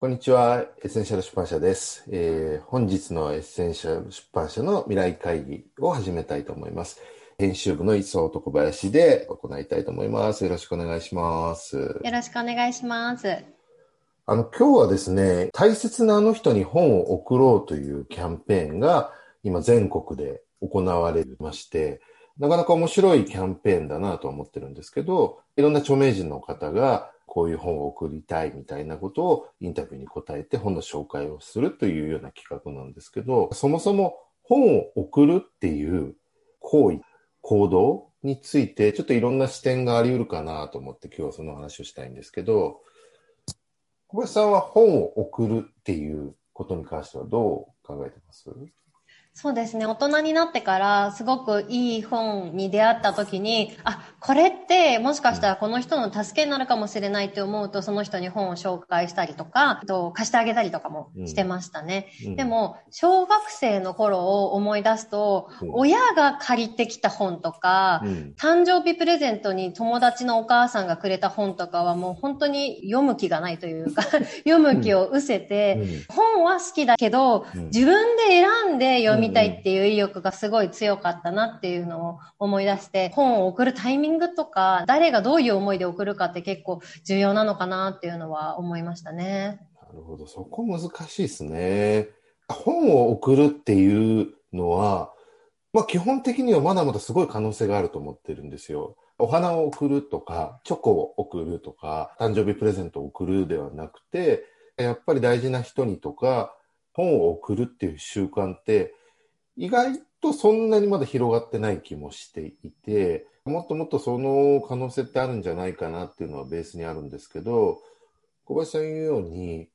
こんにちは。エッセンシャル出版社です。えー、本日のエッセンシャル出版社の未来会議を始めたいと思います。編集部の磯尾、林で行いたいと思います。よろしくお願いします。よろしくお願いします。あの、今日はですね、大切なあの人に本を贈ろうというキャンペーンが今全国で行われまして、なかなか面白いキャンペーンだなと思ってるんですけど、いろんな著名人の方がこういう本を贈りたいみたいなことをインタビューに答えて本の紹介をするというような企画なんですけど、そもそも本を送るっていう行為、行動についてちょっといろんな視点があり得るかなと思って今日はその話をしたいんですけど、小林さんは本を送るっていうことに関してはどう考えてます？そうですね。大人になってからすごくいい本に出会った時に、あ、これってもしかしたらこの人の助けになるかもしれないって思うと、その人に本を紹介したりとか、と貸してあげたりとかもしてましたね。うん。うん、でも、小学生の頃を思い出すと、うん、親が借りてきた本とか、誕生日プレゼントに友達のお母さんがくれた本とかはもう本当に読む気がないというか 読む気を失せて、本は好きだけど、自分で選んで読みみたいっていう意欲がすごい強かったなっていうのを思い出して、本を送るタイミングとか、誰がどういう思いで送るかって結構重要なのかなっていうのは思いましたね。なるほど。そこ難しいですね。本を送るっていうのは、まあ基本的にはまだまだすごい可能性があると思ってるんですよ。お花を送るとか、チョコを送るとか、誕生日プレゼントを送るではなくて、やっぱり大事な人にとか、本を送るっていう習慣って、意外とそんなにまだ広がってない気もしていて、もっともっとその可能性ってあるんじゃないかなっていうのはベースにあるんですけど、小林さん言うように、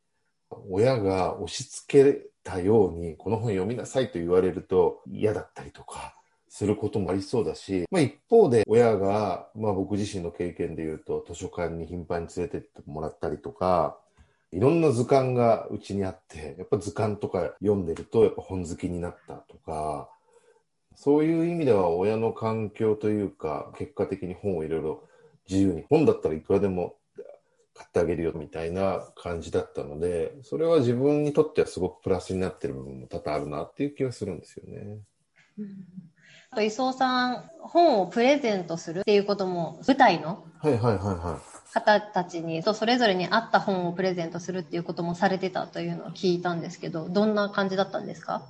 親が押し付けたように、この本読みなさいと言われると嫌だったりとか、することもありそうだし、まあ一方で親が、まあ僕自身の経験で言うと図書館に頻繁に連れてってもらったりとか、いろんな図鑑がうちにあって、やっぱ図鑑とか読んでると、やっぱ本好きになったとか、そういう意味では親の環境というか、結果的に本をいろいろ自由に、本だったらいくらでも買ってあげるよみたいな感じだったので、それは自分にとってはすごくプラスになってる部分も多々あるなっていう気がするんですよね。うんあと、磯さん、本をプレゼントするっていうことも、舞台のはいはいはいはい。方たちにそれぞれに合った本をプレゼントするっていうこともされてたというのを聞いたんですけど、どんな感じだったんですか？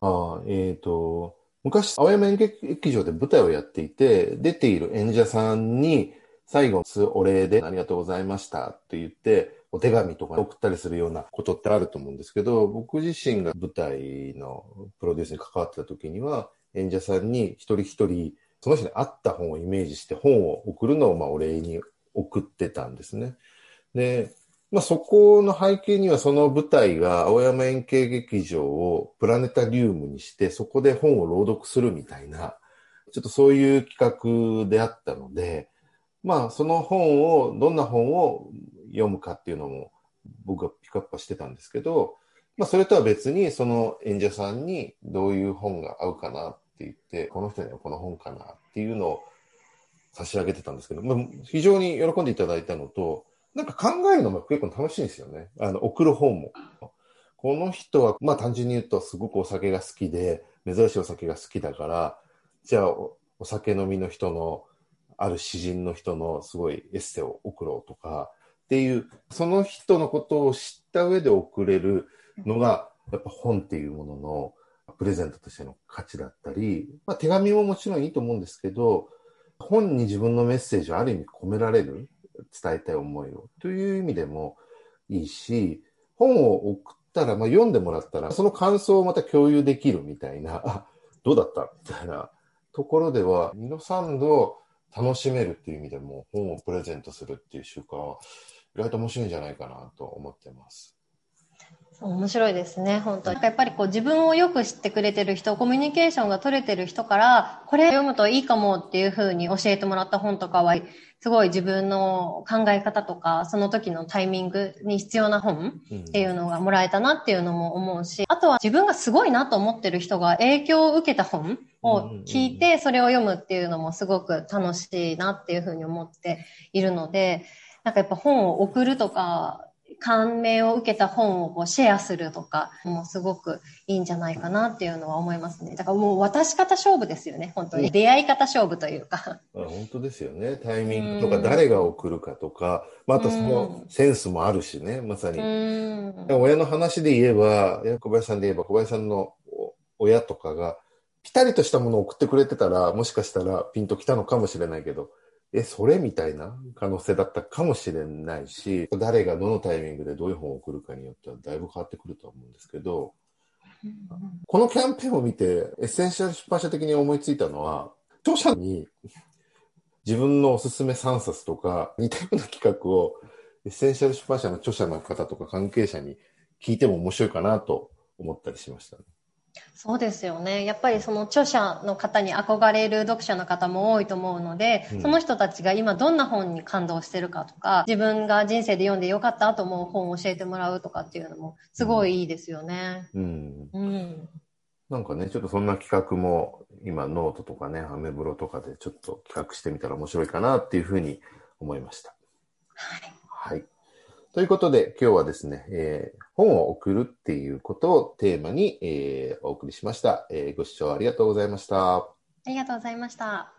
あえっ、ー、と、昔、青山演劇場で舞台をやっていて、出ている演者さんに、最後、お礼でありがとうございましたって言って、お手紙とか送ったりするようなことってあると思うんですけど、僕自身が舞台のプロデュースに関わってた時には、演者さんに一人一人、その人に合った本をイメージして本を送るのをまあお礼に送ってたんですね。で、まあ、そこの背景にはその舞台が青山円形劇場をプラネタリウムにして、そこで本を朗読するみたいな、ちょっとそういう企画であったので、まあ、その本を、どんな本を読むかっていうのも僕がピックアップしてたんですけど、まあ、それとは別に、その演者さんにどういう本が合うかなって言って、この人にはこの本かなっていうのを差し上げてたんですけど、まあ、非常に喜んでいただいたのと、なんか考えるのも結構楽しいんですよね。あの、送る方も。この人は、まあ単純に言うとすごくお酒が好きで、珍しいお酒が好きだから、じゃあお酒飲みの人の、ある詩人の人のすごいエッセイを送ろうとか、っていう、その人のことを知った上で送れるのが、やっぱ本っていうもののプレゼントとしての価値だったり、まあ手紙ももちろんいいと思うんですけど、本に自分のメッセージをある意味込められる、伝えたい思いをという意味でもいいし、本を送ったら、まあ、読んでもらったら、その感想をまた共有できるみたいな、どうだったみたいなところでは、二度三度楽しめるっていう意味でも、本をプレゼントするっていう習慣は、意外と面白いんじゃないかなと思ってます。面白いですね、本当やっぱりこう自分をよく知ってくれてる人、コミュニケーションが取れてる人から、これ読むといいかもっていうふうに教えてもらった本とかは、すごい自分の考え方とか、その時のタイミングに必要な本っていうのがもらえたなっていうのも思うし、あとは自分がすごいなと思ってる人が影響を受けた本を聞いて、それを読むっていうのもすごく楽しいなっていうふうに思っているので、なんかやっぱ本を送るとか、感銘を受けた本をこうシェアするとか、もうすごくいいんじゃないかなっていうのは思いますね。だからもう渡し方勝負ですよね、本当に。出会い方勝負というか。本当ですよね。タイミングとか、誰が送るかとか、まあ、あとそのセンスもあるしね、まさに。親の話で言えば、小林さんで言えば、小林さんの親とかが、ぴたりとしたものを送ってくれてたら、もしかしたらピンときたのかもしれないけど、え、それみたいな可能性だったかもしれないし、誰がどのタイミングでどういう本を贈るかによってはだいぶ変わってくるとは思うんですけど、このキャンペーンを見て、エッセンシャル出版社的に思いついたのは、著者に自分のおすすめ3冊とか、似たような企画をエッセンシャル出版社の著者の方とか関係者に聞いても面白いかなと思ったりしましたね。そうですよね。やっぱりその著者の方に憧れる読者の方も多いと思うので、うん、その人たちが今どんな本に感動してるかとか、自分が人生で読んでよかったと思う本を教えてもらうとかっていうのもすごいいいですよね。うん。うん、なんかね、ちょっとそんな企画も今ノートとかね、アメブロとかでちょっと企画してみたら面白いかなっていうふうに思いました。はい。はい。ということで、今日はですね、えー、本を送るっていうことをテーマに、えー、お送りしました、えー。ご視聴ありがとうございました。ありがとうございました。